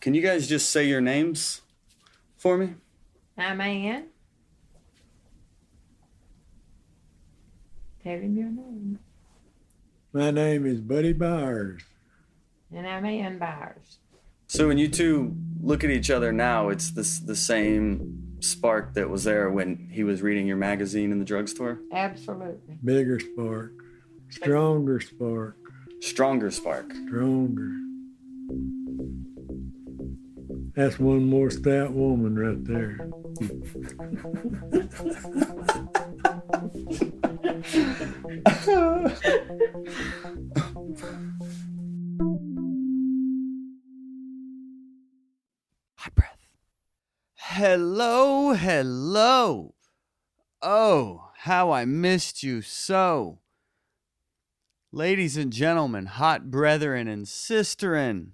Can you guys just say your names for me? I'm Ann. Tell him your name. My name is Buddy Byars. And I'm Ann Byars. So when you two look at each other now, it's this the same spark that was there when he was reading your magazine in the drugstore? Absolutely. Bigger spark. Stronger spark. Stronger spark. Stronger. That's one more stout woman right there. Hot breath. Hello, hello. Oh, how I missed you so. Ladies and gentlemen, hot brethren and sisterin,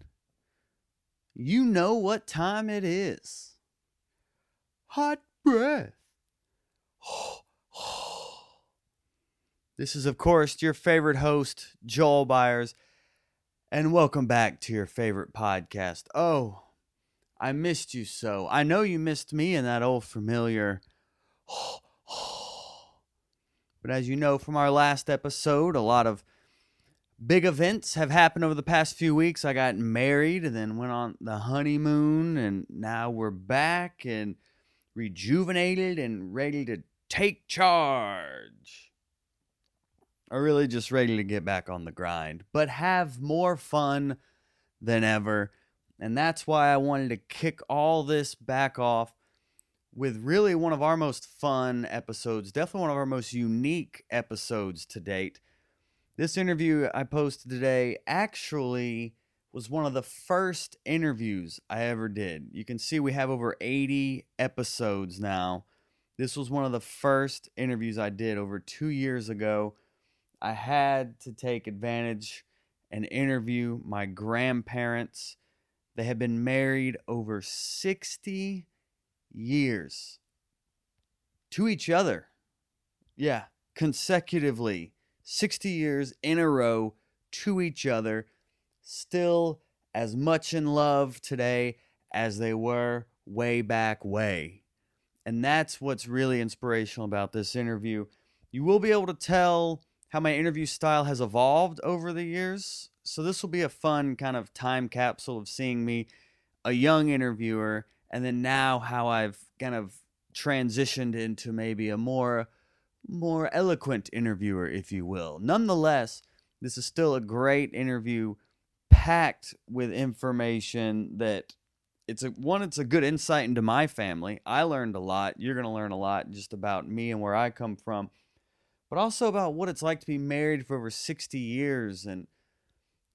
you know what time it is. Hot breath. This is, of course, your favorite host, Joel Byars, and welcome back to your favorite podcast. Oh, I missed you so. I know you missed me in that old familiar. But as you know from our last episode, a lot of big events have happened over the past few weeks. I got married and then went on the honeymoon, and now we're back and rejuvenated and ready to take charge. Or really just ready to get back on the grind, but have more fun than ever. And that's why I wanted to kick all this back off with really one of our most fun episodes, definitely one of our most unique episodes to date. This interview I posted today actually was one of the first interviews I ever did. You can see we have over 80 episodes now. This was one of the first interviews I did over two years ago. I had to take advantage and interview my grandparents. They had been married over 60 years to each other. Yeah, consecutively. 60 years in a row to each other. Still as much in love today as they were way back way. And that's what's really inspirational about this interview. You will be able to tell how my interview style has evolved over the years. So this will be a fun kind of time capsule of seeing me, a young interviewer, and then now how I've kind of transitioned into maybe a more more eloquent interviewer, if you will. Nonetheless, this is still a great interview packed with information that it's a one it's a good insight into my family. I learned a lot. You're going to learn a lot just about me and where I come from, but also about what it's like to be married for over 60 years and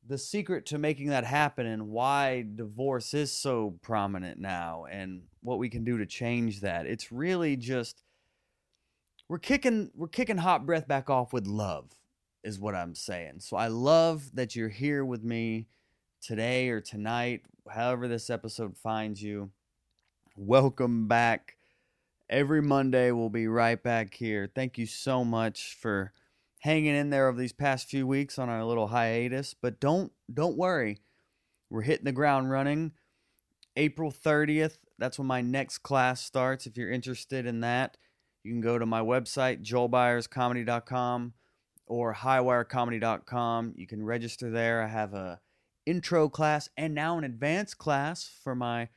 the secret to making that happen and why divorce is so prominent now and what we can do to change that. It's really just we're kicking we're kicking hot breath back off with love is what I'm saying. So I love that you're here with me today or tonight, however this episode finds you. Welcome back. Every Monday we'll be right back here. Thank you so much for hanging in there over these past few weeks on our little hiatus, but don't don't worry. We're hitting the ground running. April 30th, that's when my next class starts if you're interested in that. You can go to my website, joelbyarscomedy.com or highwirecomedy.com. You can register there. I have a intro class and now an advanced class for my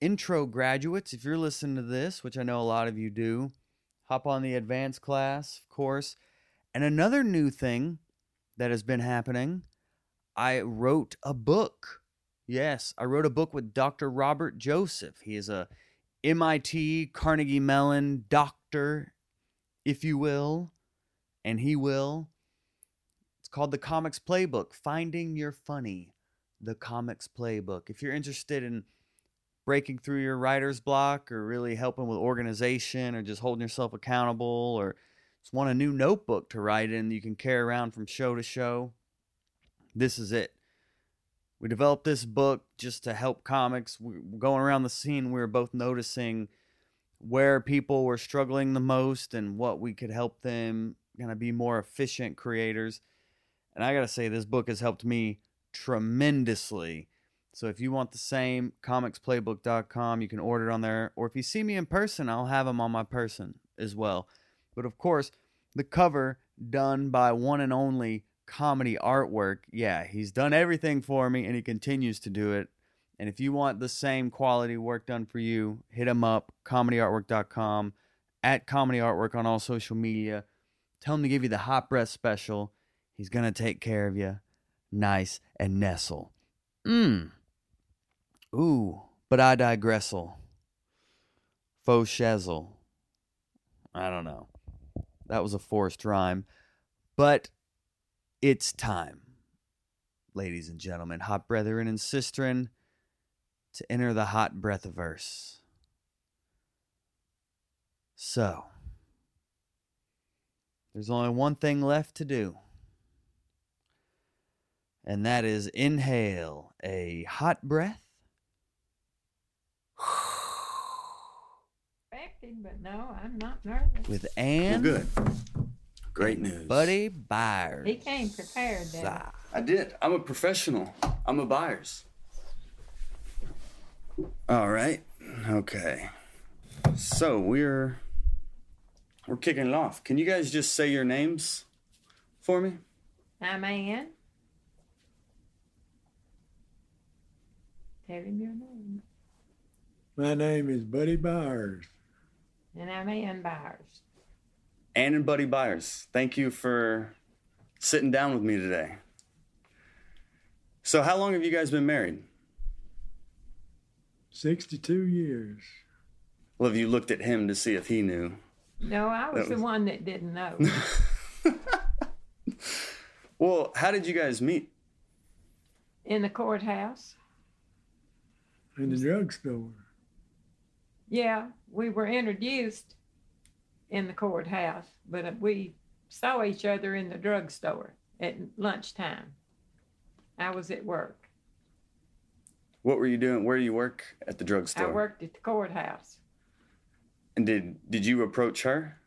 intro graduates. If you're listening to this, which I know a lot of you do, hop on the advanced class, of course. And another new thing that has been happening, I wrote a book. Yes, I wrote a book with Dr. Robert Joseph. He is a MIT Carnegie Mellon doctor, if you will, and he will. It's called The Comics Playbook Finding Your Funny, The Comics Playbook. If you're interested in breaking through your writer's block or really helping with organization or just holding yourself accountable or just want a new notebook to write in you can carry around from show to show, this is it. We developed this book just to help comics. We're going around the scene, we were both noticing where people were struggling the most and what we could help them kind of be more efficient creators. And I got to say, this book has helped me tremendously So if you want the same, comicsplaybook.com, you can order it on there. Or if you see me in person, I'll have them on my person as well. But of course, the cover done by one and only comedy artwork. Yeah, he's done everything for me and he continues to do it. And if you want the same quality work done for you, hit him up, comedyartwork.com, at comedy artwork on all social media. Tell him to give you the hot breath special. He's going to take care of you nice and nestle. Mmm. Ooh, but I digressel. Faux shizzle. I don't know. That was a forced rhyme. But it's time, ladies and gentlemen, hot brethren and sistren, to enter the hot breath verse. So, there's only one thing left to do, and that is inhale a hot breath. Expected, but no, I'm not nervous. With Well, Ann good. Great news. Buddy Byars. He came prepared then. Ah, I did. I'm a professional. I'm a buyers. All right. Okay. So we're we're kicking it off. Can you guys just say your names for me? I'm Ann. Tell him your name. My name is Buddy Byars. And I'm Ann Byars. Ann and Buddy Byars. Thank you for sitting down with me today. So how long have you guys been married? 62 years. Well, have you looked at him to see if he knew? No, I was That the one that didn't know. Well, how did you guys meet? In the courthouse. In the drugstore. Yeah, we were introduced in the courthouse, but uh, we saw each other in the drugstore at lunchtime. I was at work. What were you doing? Where do you work at the drugstore? I worked at the courthouse. And did did you approach her?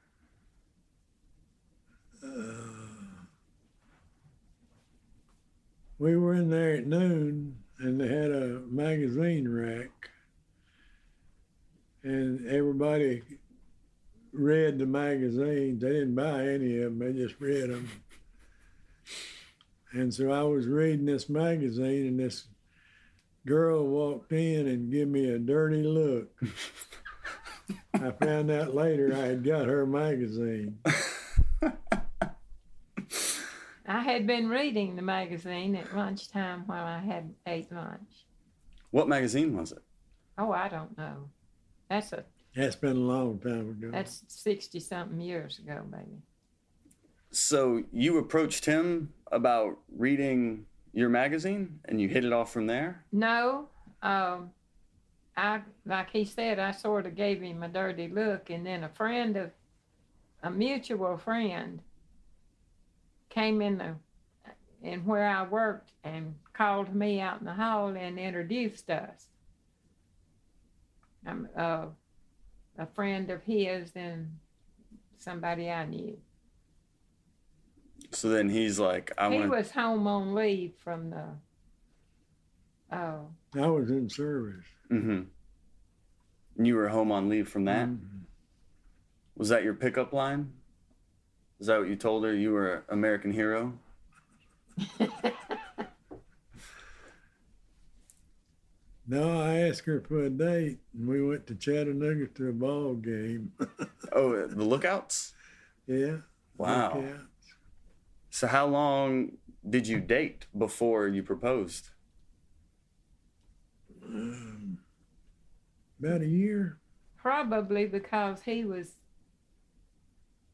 Uh, we were in there at noon and they had a magazine rack. And everybody read the magazines. They didn't buy any of them, they just read them. And so I was reading this magazine and this girl walked in and gave me a dirty look. I found out later I had got her magazine. I had been reading the magazine at lunchtime while I had ate lunch. What magazine was it? Oh, I don't know. That's a That's been a long time ago. that's sixty something years ago, baby. So you approached him about reading your magazine and you hit it off from there? No, um, I like he said, I sort of gave him a dirty look, and then a friend of a mutual friend came in the in where I worked and called me out in the hall and introduced us. I'm uh, a friend of his than somebody I knew. So then he's like, I he want to. was home on leave from the. Oh, I was in service. Mm-hmm. And you were home on leave from that? Mhm. Was that your pickup line? Is that what you told her? You were an American hero? No, I asked her for a date, and we went to Chattanooga to a ball game. Oh, the lookouts? yeah. Wow. lookouts. So how long did you date before you proposed? Um, about a year. Probably because he was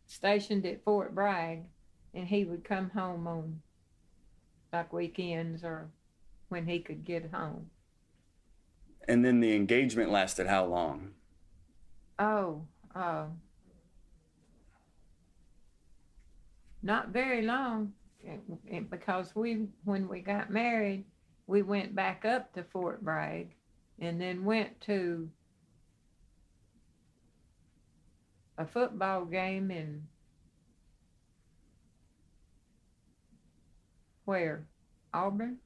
stationed at Fort Bragg and he would come home on like weekends or when he could get home. And then the engagement lasted how long? Oh, uh, not very long because we, when we got married, we went back up to Fort Bragg and then went to a football game in where? Auburn?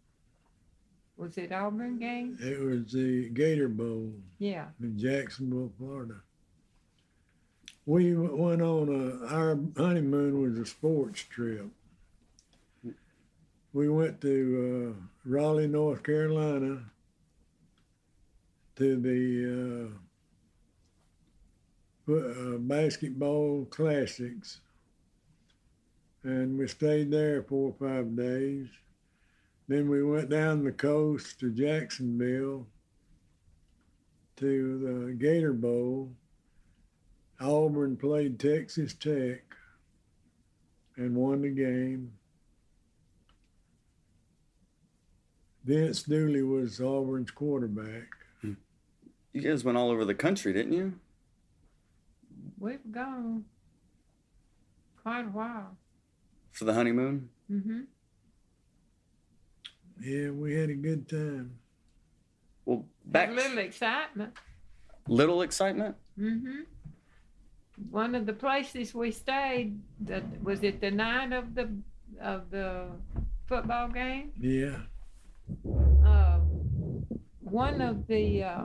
Was it Auburn game? It was the Gator Bowl Yeah. in Jacksonville, Florida. We went on a, our honeymoon was a sports trip. We went to uh, Raleigh, North Carolina, to the uh, uh, basketball classics, and we stayed there four or five days. Then we went down the coast to Jacksonville to the Gator Bowl. Auburn played Texas Tech and won the game. Vince Dooley was Auburn's quarterback. You guys went all over the country, didn't you? We've gone quite a while. For the honeymoon? Mm-hmm. Yeah, we had a good time. Well, back A little excitement. little excitement. Mm-hmm. One of the places we stayed, the, was it the night of the of the football game? Yeah, Uh, one of the uh,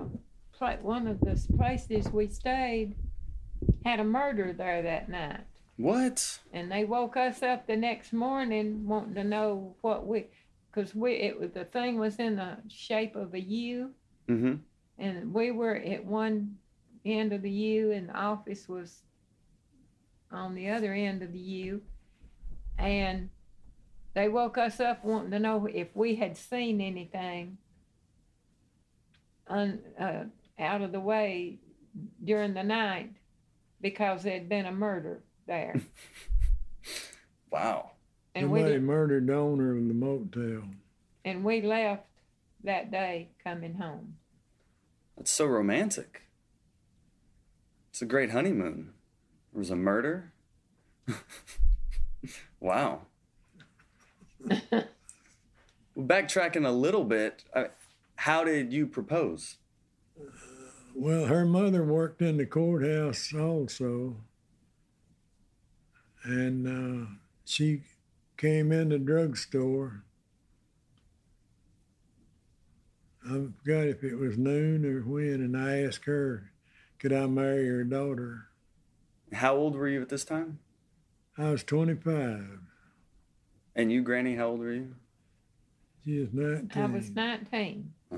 pla- one of the places we stayed had a murder there that night, What? and they woke us up the next morning wanting to know what we, because we it was the thing was in the shape of a U, Mm-hmm. and we were at one end of the U, and the office was on the other end of the U, and they woke us up wanting to know if we had seen anything un, uh, out of the way during the night because there had been a murder there, Wow. And we somebody did, murdered the owner of the motel. and we left that day coming home. That's so romantic. It's a great honeymoon. There was a murder. wow. Well, Backtracking a little bit, uh, how did you propose? Well, her mother worked in the courthouse also, and uh, she came in the drugstore. I forgot if it was noon or when, and I asked her, could I marry her daughter? How old were you at this time? I was 25. And you, Granny, how old were you? She was 19. I was 19. Ah.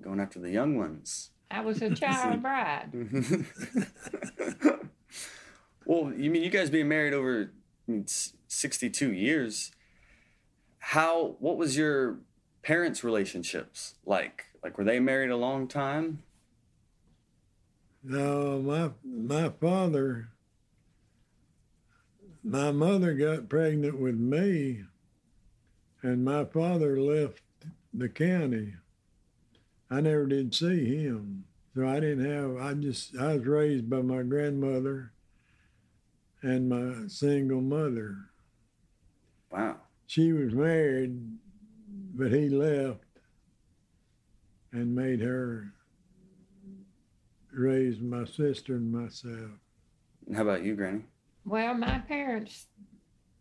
Going after the young ones. I was a child bride. well, you mean you guys being married over I mean, 62 years? How what was your parents' relationships like? Like were they married a long time? No, my my father, my mother got pregnant with me, and my father left the county. I never did see him, so I didn't have. I just I was raised by my grandmother and my single mother. Wow. She was married, but he left and made her raise my sister and myself. How about you, Granny? Well, my parents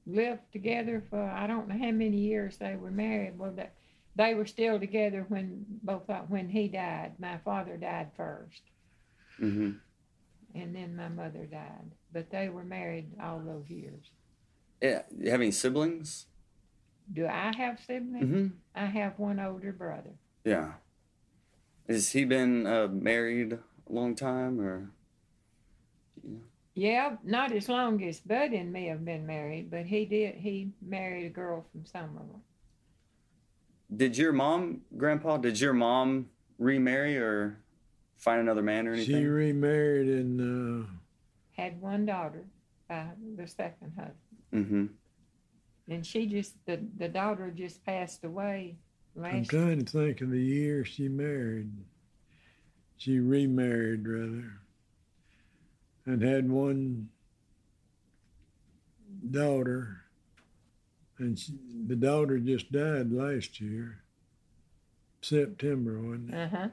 lived together for I don't know how many years they were married. Well, they, they were still together when both uh, when he died. My father died first, Mm-hmm. and then my mother died. But they were married all those years. Yeah. You have any siblings? Do I have siblings? Mm-hmm. I have one older brother. Yeah. Has he been uh, married a long time or? Yeah, not as long as Bud and me have been married, but he did. He married a girl from Summerville. Did your mom, Grandpa, did your mom remarry or find another man or anything? She remarried and uh, Had one daughter by the second husband. mm-hmm. And she just the the daughter just passed away Last I'm last trying to think of the year she married. She remarried rather, and had one daughter, and she, the daughter just died last year, September, wasn't it? Uh-huh.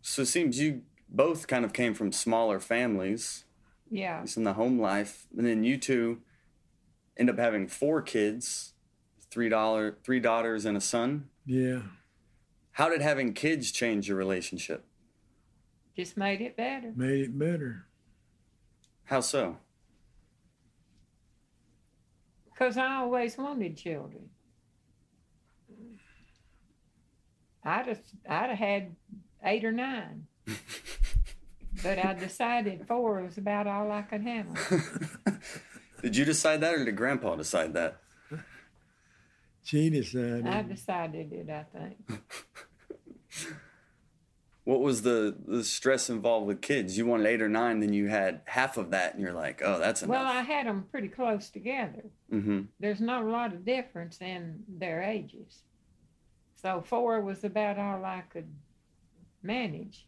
So it seems you both kind of came from smaller families, Yeah. at least in the home life, and then you two end up having four kids three dollar three daughters and a son. Yeah. How did having kids change your relationship? Just made it better. Made it better. How so? Because I always wanted children. I'd have, I'd have had eight or nine. but I decided four was about all I could handle. did you decide that, or did Grandpa decide that? She decided. I decided it, I think. What was the the stress involved with kids? You wanted eight or nine, then you had half of that, and you're like, oh, that's enough. Well, I had them pretty close together. mm-hmm. There's not a lot of difference in their ages. So four was about all I could manage.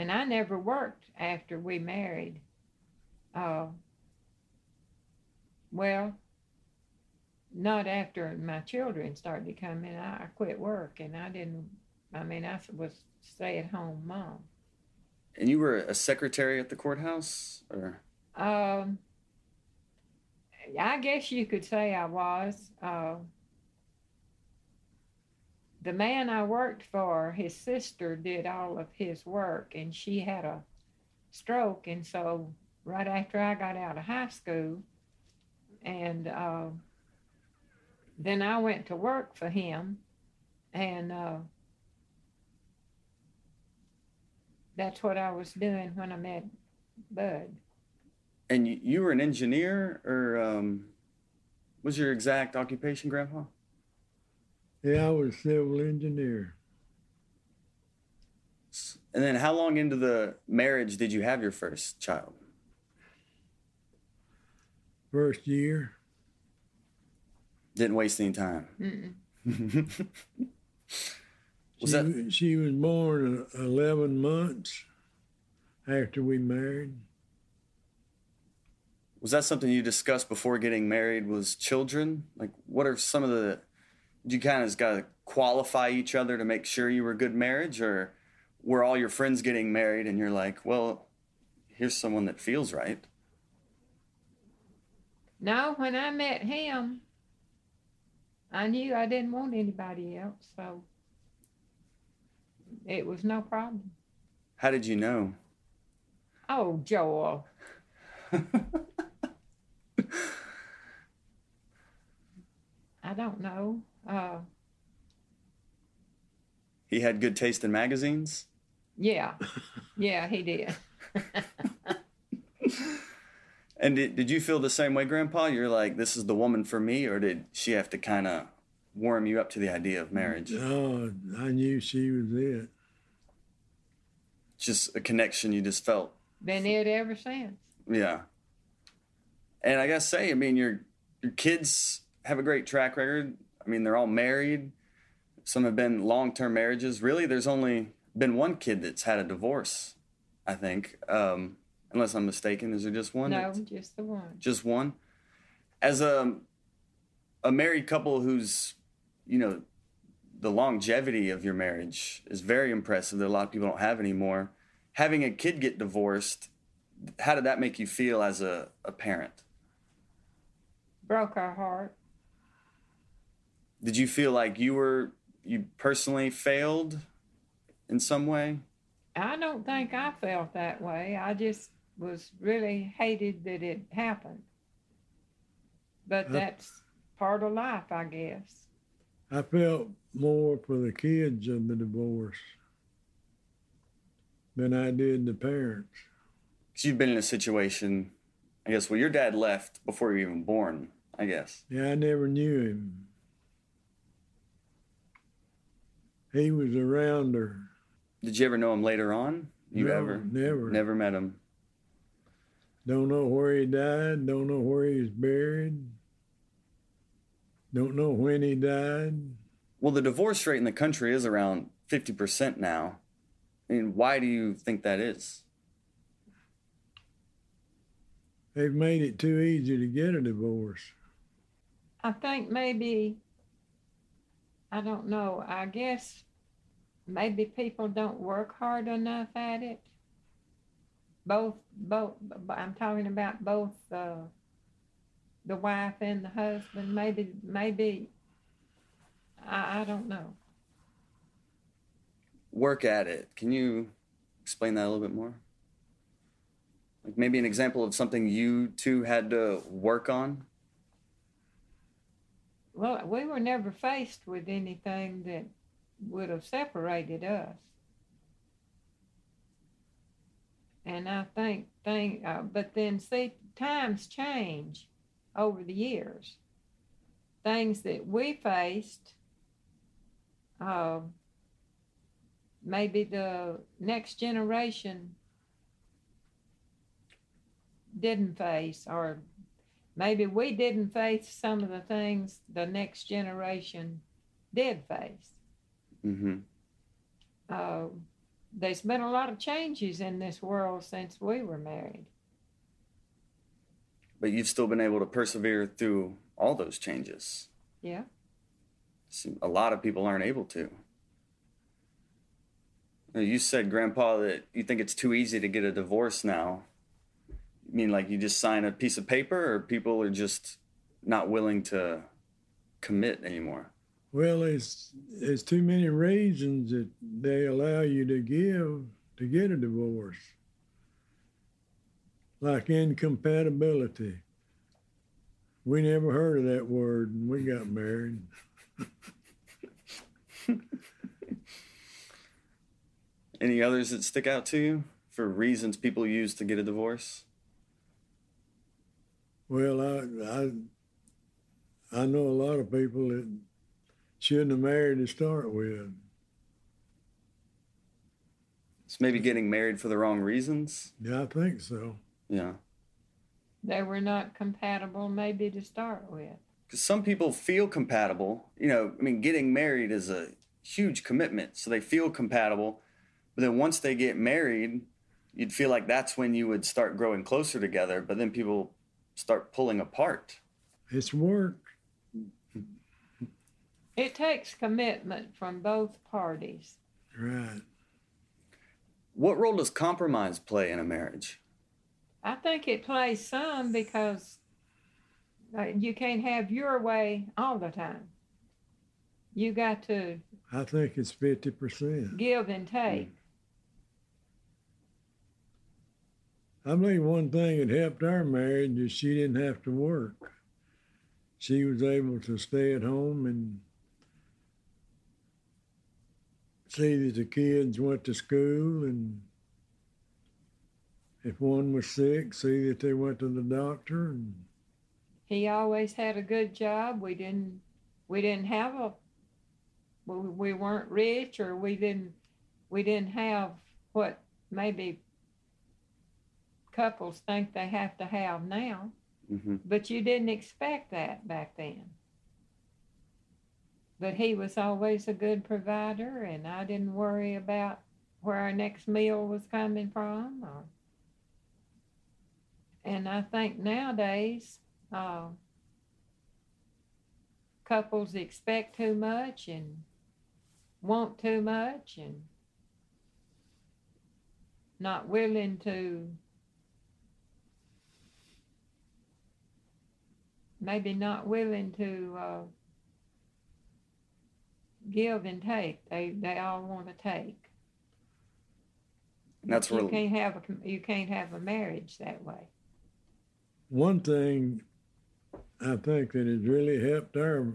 And I never worked after we married. Uh, well, not after my children started to come in. I, I quit work and I didn't, I mean, I was stay at home mom. And you were a secretary at the courthouse, or Um, I guess you could say I was. Uh, the man I worked for, his sister did all of his work, and she had a stroke. And so, right after I got out of high school, and uh, then I went to work for him, and uh, that's what I was doing when I met Bud. and you, were an engineer, or um, was your exact occupation, Grandpa? Yeah, I was a civil engineer. And then, how long into the marriage did you have your first child? First year. Didn't waste any time. Was she, that- she was born uh, 11 months after we married. Was that something you discussed before getting married? Was children like what are some of the? Did you kind of just got to qualify each other to make sure you were a good marriage, or were all your friends getting married and you're like, well, here's someone that feels right? No, when I met him, I knew I didn't want anybody else, so it was no problem. How did you know? Oh, Joel. I don't know. Uh, he had good taste in magazines. yeah, yeah, he did. And did, did you feel the same way, Grandpa? You're like, this is the woman for me, or did she have to kind of warm you up to the idea of marriage? Oh, I knew she was it. Just a connection you just felt. Been it ever since. Yeah. And I gotta say, I mean, your your kids have a great track record. I mean, they're all married. Some have been long term marriages. Really, there's only been one kid that's had a divorce. I think, um, unless I'm mistaken. Is there just one? No, just the one. just one. As a a married couple who's, you know, the longevity of your marriage is very impressive that a lot of people don't have anymore. Having a kid get divorced, how did that make you feel as a, a parent? Broke our heart. Did you feel like you were you personally failed in some way? I don't think I felt that way. I just was really hated that it happened. But that's part of life, I guess. I felt more for the kids of the divorce than I did the parents. Because you've been in a situation, I guess, well, your dad left before you were even born, I guess. Yeah, I never knew him. He was around her. Did you ever know him later on? You No, ever? Never. Never met him. Don't know where he died. Don't know where he's buried. Don't know when he died. Well, the divorce rate in the country is around 50% now. I mean, why do you think that is? They've made it too easy to get a divorce. I think maybe, I don't know, I guess maybe people don't work hard enough at it. Both, both, I'm talking about both uh, the wife and the husband. Maybe, maybe, I, I don't know. Work at it. Can you explain that a little bit more? Like maybe an example of something you two had to work on? Well, we were never faced with anything that would have separated us. And I think, think, uh, but then see, times change over the years. Things that we faced, uh, maybe the next generation didn't face, or maybe we didn't face some of the things the next generation did face. Mm-hmm. Uh, there's been a lot of changes in this world since we were married. But you've still been able to persevere through all those changes. Yeah. A lot of people aren't able to. You said, Grandpa, that you think it's too easy to get a divorce now. You mean like you just sign a piece of paper, or people are just not willing to commit anymore? Well, it's it's too many reasons that they allow you to give to get a divorce, like incompatibility. We never heard of that word, and we got married. Any others that stick out to you for reasons people use to get a divorce? Well, I I I know a lot of people that shouldn't have married to start with. It's maybe getting married for the wrong reasons. Yeah, I think so. Yeah. They were not compatible, maybe to start with. because some people feel compatible. You know, I mean, getting married is a huge commitment, so they feel compatible. But then once they get married, you'd feel like that's when you would start growing closer together. But then people start pulling apart. It's work. It takes commitment from both parties. Right. What role does compromise play in a marriage? I think it plays some because uh, you can't have your way all the time. You got to I think it's 50%. give and take. I believe one thing that helped our marriage is she didn't have to work. She was able to stay at home and see that the kids went to school and if one was sick, see that they went to the doctor and He always had a good job. We didn't we didn't have a we, we weren't rich or we didn't we didn't have what maybe couples think they have to have now. hmm But you didn't expect that back then. But he was always a good provider, and I didn't worry about where our next meal was coming from. Or, and I think nowadays, uh, couples expect too much and want too much and not willing to maybe not willing to uh, give and take. They they all want to take. And that's you where can't have a you can't have a marriage that way. one thing I think that has really helped our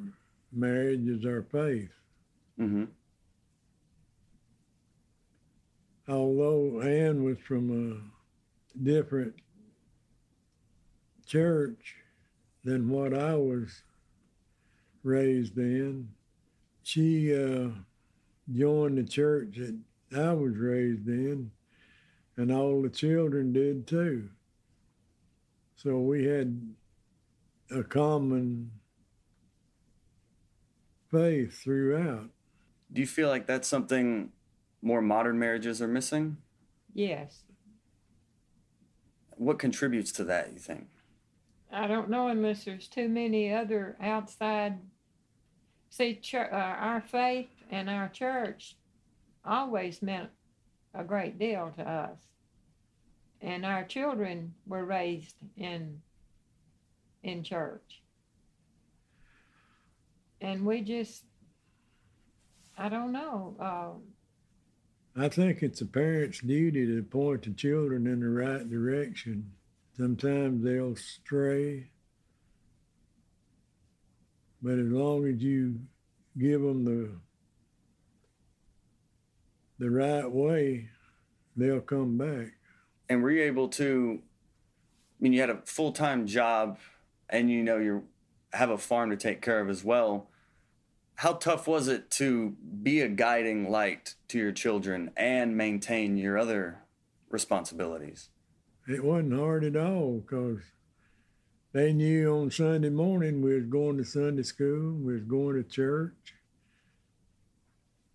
marriage is our faith. hmm although Ann was from a different church than what I was raised in, she uh, joined the church that I was raised in, and all the children did too. So we had a common faith throughout. Do you feel like that's something more modern marriages are missing? Yes, What contributes to that, you think? I don't know unless there's too many other outside. See, chur uh, our faith and our church always meant a great deal to us, and our children were raised in in church. And we just, I don't know. Uh, I think it's a parent's duty to point the children in the right direction. Sometimes they'll stray, but as long as you give them the the right way, they'll come back. And were you able to? I mean, you had a full time job, and you know you have a farm to take care of as well. How tough was it to be a guiding light to your children and maintain your other responsibilities? It wasn't hard at all because they knew on Sunday morning we was going to Sunday school, we was going to church.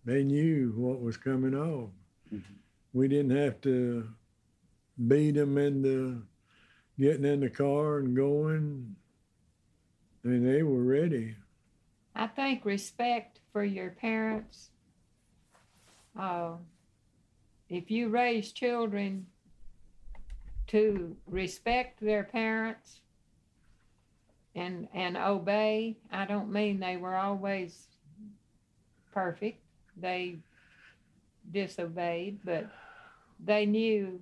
They knew what was coming off. Mhm. We didn't have to beat them into getting in the car and going. I mean, they were ready. I think respect for your parents. Uh, if you raise children to respect their parents and and obey, I don't mean they were always perfect. They disobeyed, but they knew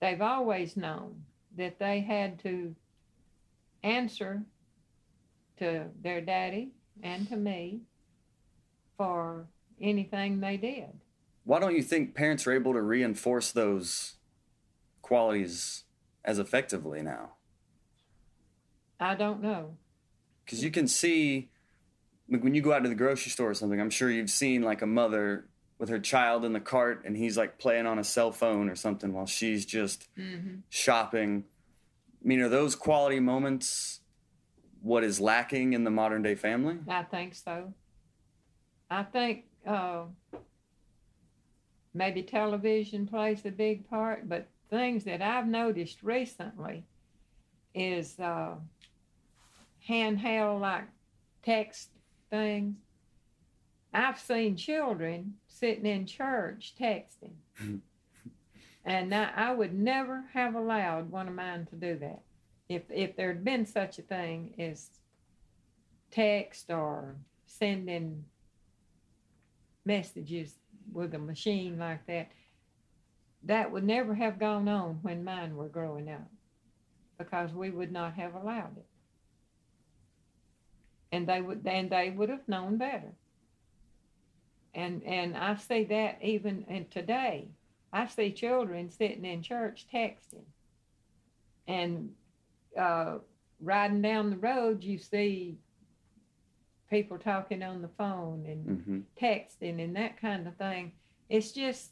they've always known that they had to answer to their daddy and to me for anything they did. Why don't you think parents are able to reinforce those qualities as effectively now? I don't know. Because you can see, like when you go out to the grocery store or something, I'm sure you've seen like a mother with her child in the cart and he's like playing on a cell phone or something while she's just Mm-hmm. shopping. I mean, are those quality moments what is lacking in the modern day family? I think so. I think uh, maybe television plays a big part, but things that I've noticed recently is uh, handheld like text things. I've seen children sitting in church texting. and I, I would never have allowed one of mine to do that. If, if there had been such a thing as text or sending messages with a machine like that, that would never have gone on when mine were growing up because we would not have allowed it. And they would and they would have known better. And and I see that even in today. I see children sitting in church texting. And uh, riding down the road you see people talking on the phone and hmm texting and that kind of thing. It's just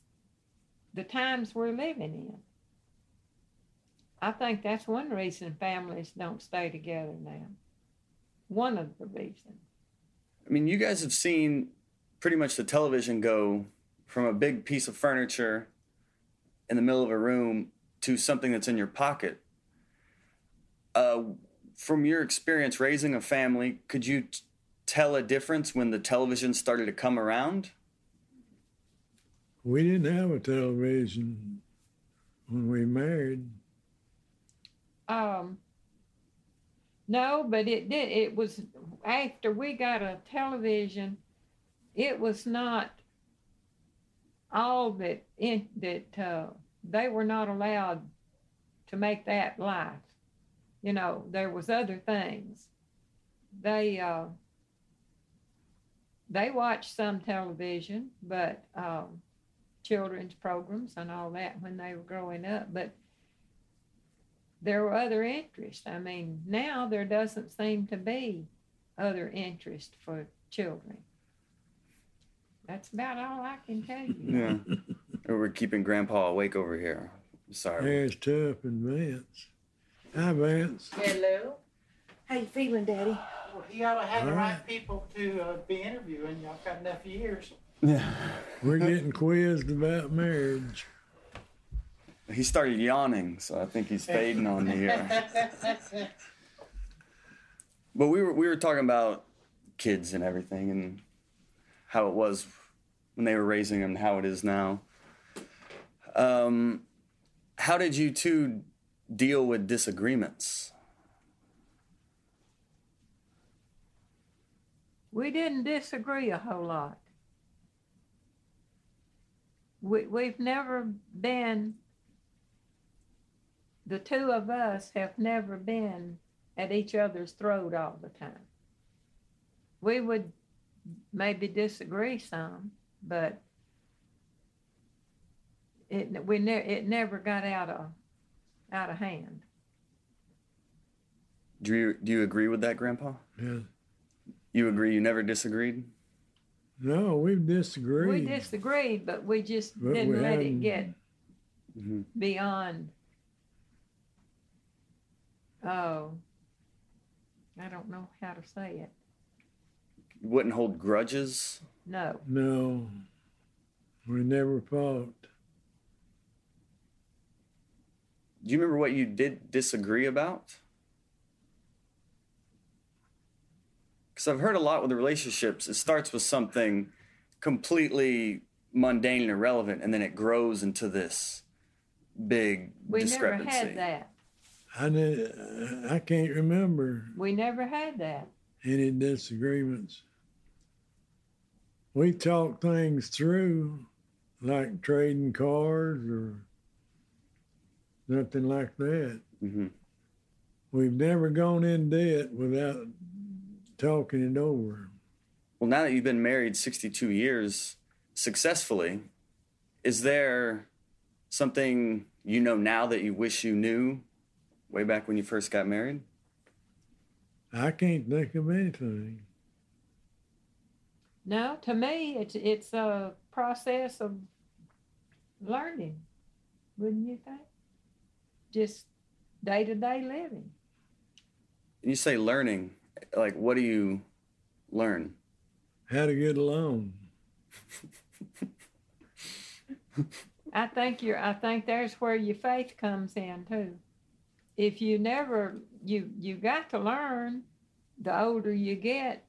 the times we're living in. I think that's one reason families don't stay together now. One of the reasons. I mean, you guys have seen pretty much the television go from a big piece of furniture in the middle of a room to something that's in your pocket. Uh, from your experience raising a family, could you t- tell a difference when the television started to come around? We didn't have a television when we married. Um, no, but it did. It was after we got a television. It was not all that in that uh, they were not allowed to make that life. You know, there was other things. They uh, they watched some television, but um, children's programs and all that when they were growing up, but there were other interests. I mean, now there doesn't seem to be other interest for children. That's about all I can tell you. Yeah. We're keeping Grandpa awake over here. Sorry. There's Tough and Vance. Hi, Vance. Hello. How you feeling, Daddy? Well, you ought to have the All right right. people to uh, be interviewing. Y'all got enough years. Yeah. We're getting quizzed about marriage. He started yawning, so I think he's fading on me here. but we were we were talking about kids and everything and how it was when they were raising them and how it is now. Um, how did you two deal with disagreements? We didn't disagree a whole lot. We, we've never been, the two of us have never been at each other's throat all the time. We would maybe disagree some, but it we ne- it never got out of out of hand. Do you do you agree with that, Grandpa? Yeah. You agree? You never disagreed? No, we've disagreed. We disagreed, but we just But didn't let it hadn't- get Mm-hmm. beyond. Oh, I don't know how to say it. Wouldn't hold grudges. No, No, we never fought. Do you remember what you did disagree about? Because I've heard a lot with the relationships, it starts with something completely mundane and irrelevant, and then it grows into this big we never discrepancy. had that. I did, I can't remember We never had that. any disagreements. We talked things through, like trading cars or nothing like that. hmm We've never gone in debt without talking it over. Well, now that you've been married 62 years successfully, is there something you know now that you wish you knew way back when you first got married? I can't think of anything. No, to me, it's it's a process of learning, wouldn't you think? Just day to day living. You say learning, like what do you learn? How to get along. I think you're. I think there's where your faith comes in too. If you never, you you got to learn. The older you get,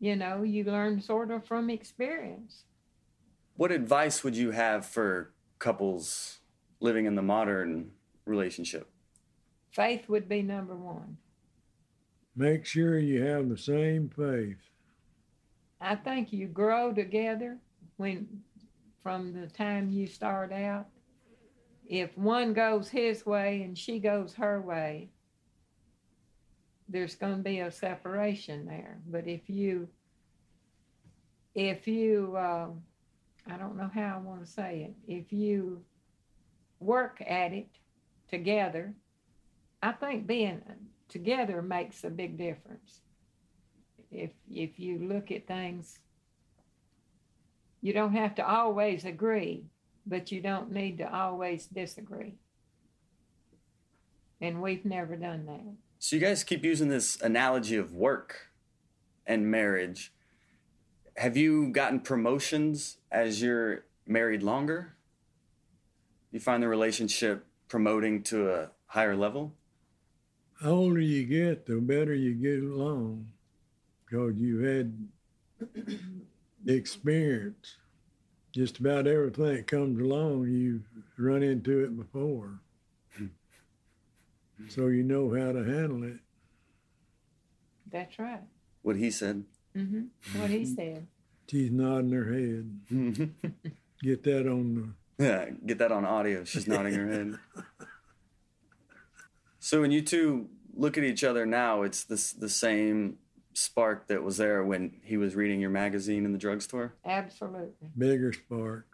you know, you learn sort of from experience. What advice would you have for couples living in the modern relationship? Faith would be number one. Make sure you have the same faith. I think you grow together when from the time you start out. If one goes his way and she goes her way, there's going to be a separation there. But if you, if you, um, I don't know how I want to say it, if you work at it together, I think being together makes a big difference if if you look at things you don't have to always agree but you don't need to always disagree and we've never done that So you guys keep using this analogy of work and marriage. Have you gotten promotions as you're married longer? You find the relationship promoting to a higher level? The older you get, the better you get along because you had experience. Just about everything that comes along, you've run into it before. so you know how to handle it. that's right What he said. hmm what he said She's nodding her head. Get that on Yeah, get that on audio. She's nodding her head. So when you two look at each other now, it's this the same spark that was there when he was reading your magazine in the drugstore. absolutely bigger spark,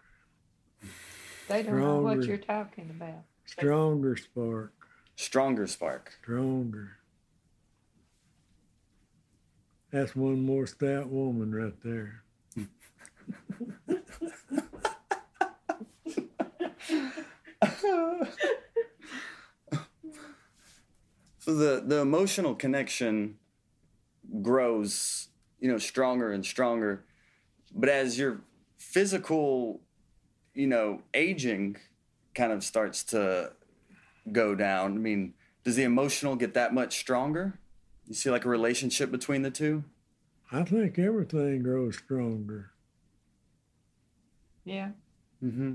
they don't know what you're talking about stronger spark, Stronger spark. stronger. That's one more stout woman right there. So the the emotional connection grows, you know, stronger and stronger. But as your physical, you know, aging kind of starts to go down, I mean, does the emotional get that much stronger? You see like a relationship between the two? I think everything grows stronger. yeah Mm-hmm.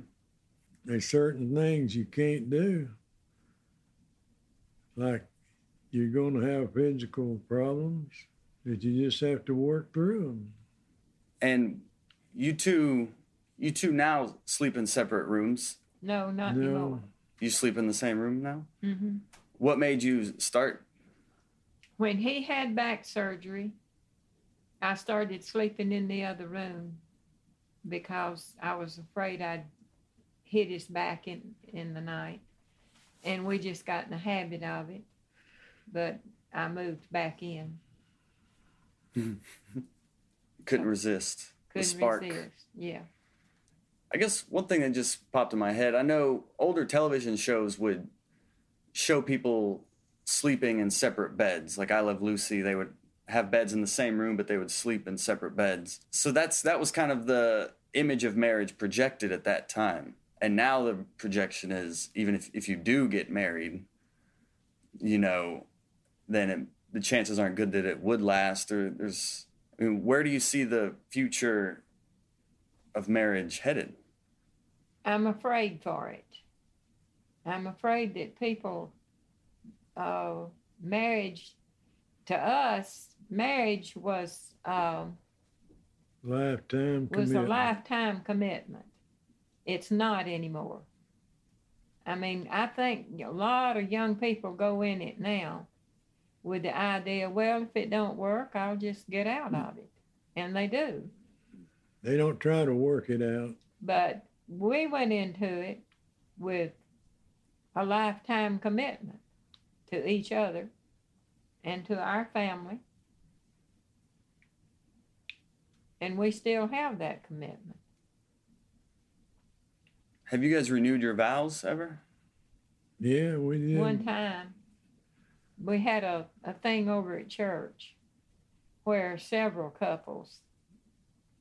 There's certain things you can't do. Like you're going to have physical problems. that you just have to work through them. And you two, you two now sleep in separate rooms. No, not No. anymore. You sleep in the same room now. hmm What made you start? When he had back surgery, I started sleeping in the other room because I was afraid I'd hit his back in, in the night. And we just got in the habit of it. But I moved back in. Couldn't resist the Couldn't spark. resist. Yeah. I guess one thing that just popped in my head. I know older television shows would show people sleeping in separate beds. Like I Love Lucy, they would have beds in the same room, but they would sleep in separate beds. So that's that was kind of the image of marriage projected at that time. And now the projection is even if, if you do get married, you know, then it, the chances aren't good that it would last. Or there's, I mean, where do you see the future of marriage headed? I'm afraid for it. I'm afraid that people, uh, marriage, to us, marriage was um, Lifetime was a lifetime commitment. It's not anymore. I mean, I think a lot of young people go in it now with the idea, well, if it don't work, I'll just get out of it, and they do. They don't try to work it out. But we went into it with a lifetime commitment to each other and to our family. And we still have that commitment. Have you guys renewed your vows ever? Yeah, we did. One time, we had a, a thing over at church where several couples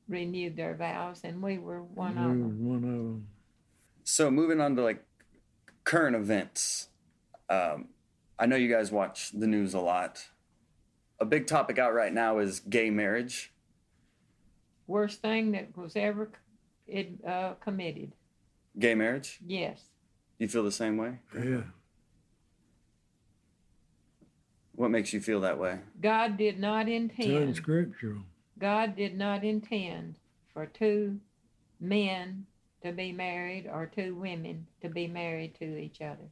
renewed their vows, and we were one of We them. one of them. So moving on to like current events. Um, I know you guys watch the news a lot. A big topic out right now is gay marriage. Worst thing that was ever it, uh, committed. Gay marriage. Yes. You feel the same way? Yeah. What makes you feel that way? God did not It's intend. unscriptural. God did not intend for two men to be married or two women to be married to each other.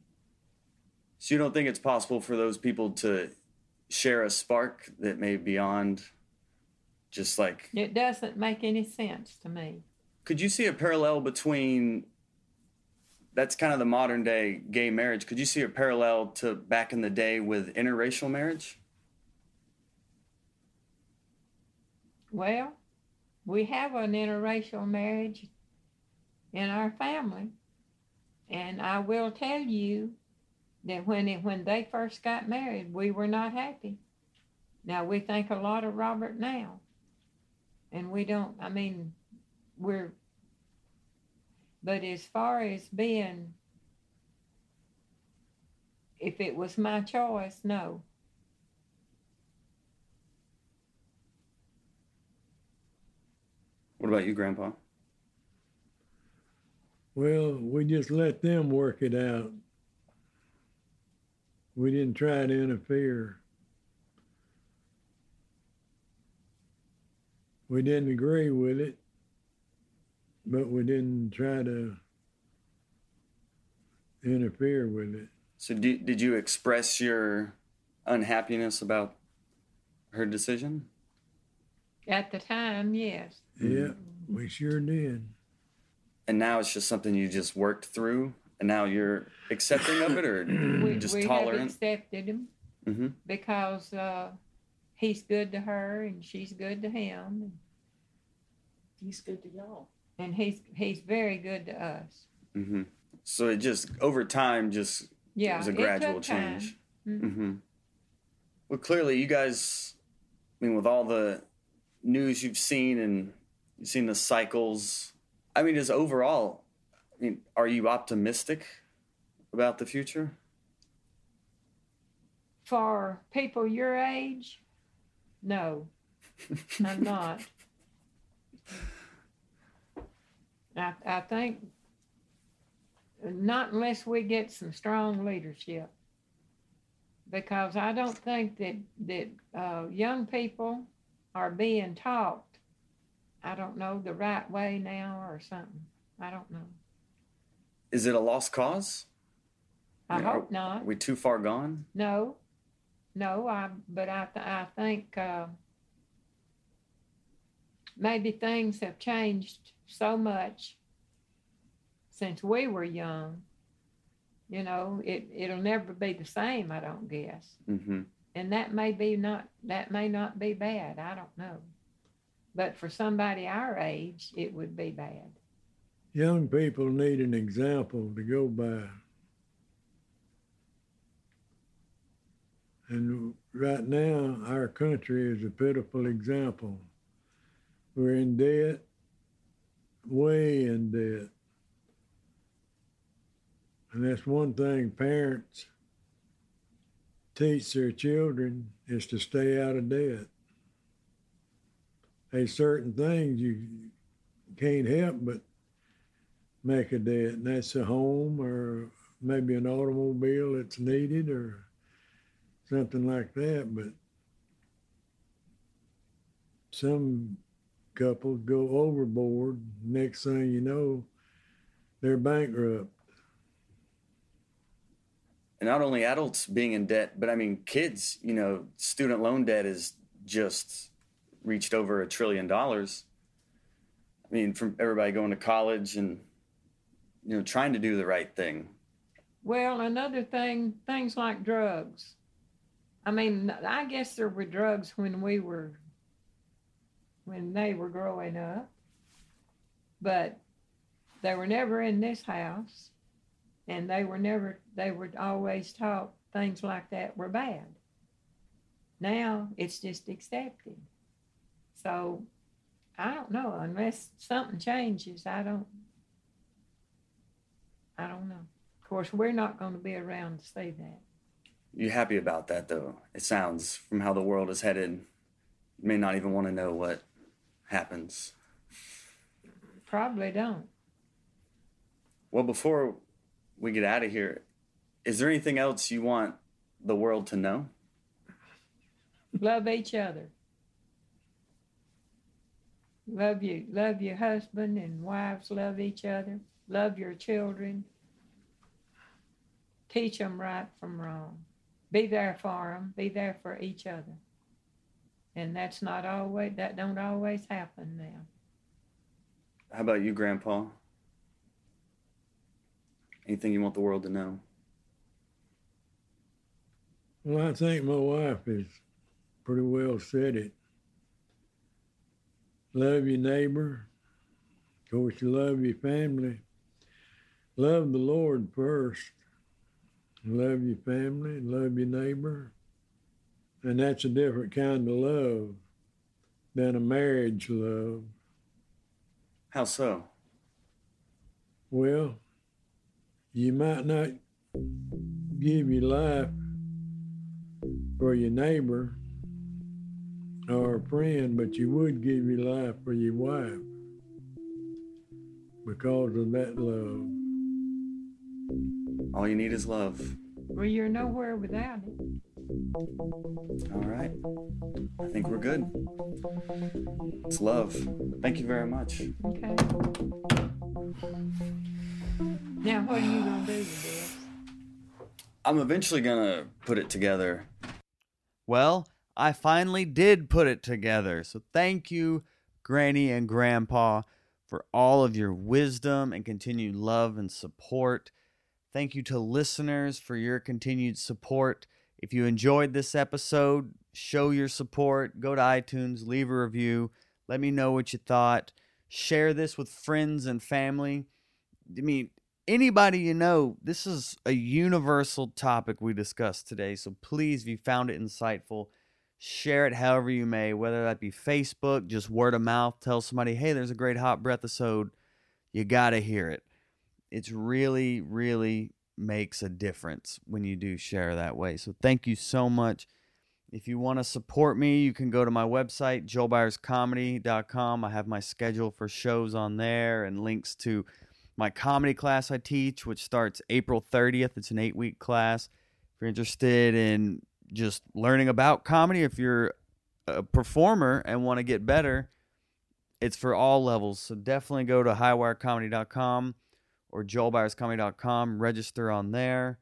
So you don't think it's possible for those people to share a spark that may be beyond just like It doesn't make any sense to me. could you see a parallel between that's kind of the modern day gay marriage could you see a parallel to back in the day with interracial marriage Well, we have an interracial marriage in our family, and I will tell you that when it, when they first got married, we were not happy. Now we think a lot of Robert now, and we don't. I mean, we're. But as far as being, if it was my choice, no. what about you grandpa Well, we just let them work it out. We didn't try to interfere. We didn't agree with it, but we didn't try to interfere with it. so do, did you express your unhappiness about her decision At the time, yes. Yeah, we sure did. and now it's just something you just worked through and now you're accepting of it or we, just we have tolerant accepted him hmm because uh, he's good to her and she's good to him, And He's good to y'all. And he's he's very good to us. Mm-hmm. so it just over time just Yeah, it was a gradual change Mhm. hmm well clearly you guys i mean with all the news you've seen and you've seen the cycles i mean is overall i mean are you optimistic about the future For people your age, no, I'm not. I I think not unless we get some strong leadership. because I don't think that that uh, young people are being taught. I don't know the right way now or something. I don't know. Is it a lost cause? I hope Are not. we too far gone? No, no. I but I th- I think uh, maybe things have changed so much since we were young. You know, it it'll never be the same. I don't guess. hmm and that may be not that may not be bad i don't know but for somebody our age it would be bad Young people need an example to go by. And right now, our country is a pitiful example. We're in debt, way in debt. And that's one thing parents teach their children is to stay out of debt. There's certain things you can't help but make a debt, and that's a home or maybe an automobile that's needed or something like that. But some couples go overboard. Next thing you know, they're bankrupt. And not only adults being in debt, but I mean, kids, you know, student loan debt is just reached over a trillion dollars. I mean, from everybody going to college and, you know, trying to do the right thing. well another thing things like drugs i mean i guess there were drugs when we were when they were growing up but they were never in this house and they were never they were always taught things like that were bad now it's just accepted so i don't know unless something changes i don't i don't know of course we're not going to be around to see that You happy about that, though? It sounds from how the world is headed. You may not even want to know what happens. probably don't. Well, before we get out of here, is there anything else you want the world to know? love each other. Love you love your husband and wives love each other. Love your children. Teach them right from wrong. Be there for them be there for each other and that's not always that don't always happen now How about you, Grandpa? Anything you want the world to know? Well, I think my wife has pretty well said it. Love your neighbor. Of course, you love your family. Love the Lord first. Love your family. Love your neighbor. And that's a different kind of love than a marriage love. How so? Well, you might not give your life for your neighbor or a friend, but you would give your life for your wife because of that love. All you need is love. well you're nowhere without it All right. I think we're good. It's love. Thank you very much. okay now what are you going to do I'm eventually going to put it together. Well, I finally did put it together. So thank you, Granny and Grandpa, for all of your wisdom and continued love and support. Thank you to listeners for your continued support. If you enjoyed this episode, show your support. Go to iTunes, leave a review. Let me know what you thought. Share this with friends and family. I mean, anybody you know, this is a universal topic we discussed today. So please, if you found it insightful, share it however you may, whether that be Facebook, just word of mouth, tell somebody, hey, there's a great hot breath episode. You got to hear it. It's really, really makes a difference when you do share that way. So thank you so much. If you want to support me, you can go to my website, joelbyarscomedy.com. I have my schedule for shows on there and links to my comedy class I teach, which starts April 30th. It's an eight week class. If you're interested in just learning about comedy, if you're a performer and want to get better, it's for all levels. So definitely go to highwirecomedy.com or joelbyarscomedy.com, register on there.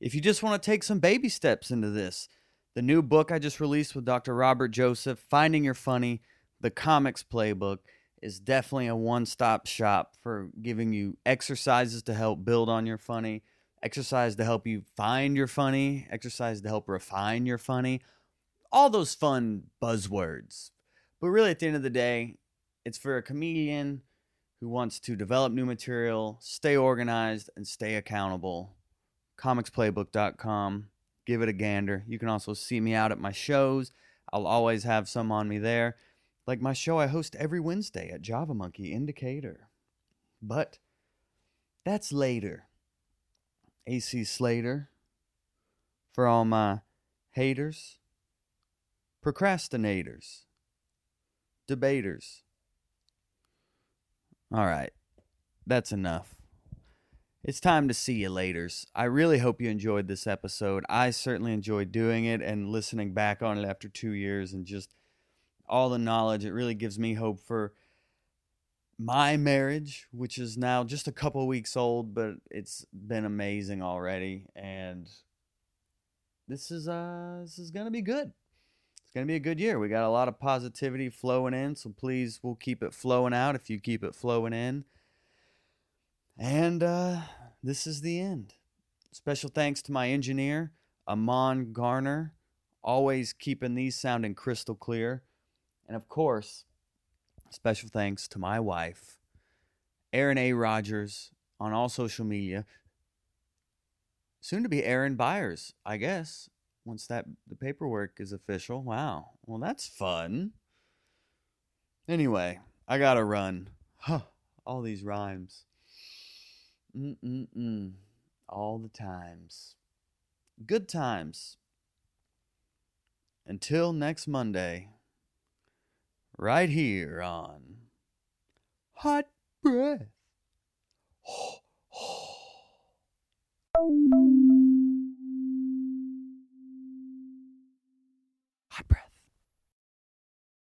If you just want to take some baby steps into this, the new book I just released with Dr. Robert Joseph, Finding Your Funny, the comics playbook, is definitely a one stop shop for giving you exercises to help build on your funny, exercise to help you find your funny, exercise to help refine your funny, all those fun buzzwords. But really, at the end of the day, it's for a comedian who wants to develop new material, stay organized, and stay accountable. ComicsPlaybook.com. Give it a gander. You can also see me out at my shows. I'll always have some on me there. Like my show I host every Wednesday at Java Monkey in Decatur. But that's later. AC Slater. For all my haters, procrastinators, debaters. All right, that's enough. It's time to see you laters. I really hope you enjoyed this episode. I certainly enjoyed doing it and listening back on it after two years and just all the knowledge. It really gives me hope for my marriage, which is now just a couple weeks old, but it's been amazing already. And this is uh this is gonna be good. It's gonna be a good year. We got a lot of positivity flowing in, so please we'll keep it flowing out if you keep it flowing in. And uh this is the end. Special thanks to my engineer, Amon Garner, always keeping these sounding crystal clear. And of course, special thanks to my wife, Erin A. Rogers, on all social media. Soon to be Erin Byars, I guess, once that the paperwork is official. Wow. Well, that's fun. Anyway, I gotta run. Huh, all these rhymes. Mm-mm-mm. All the times. Good times. Until next Monday right here on Hot Breath.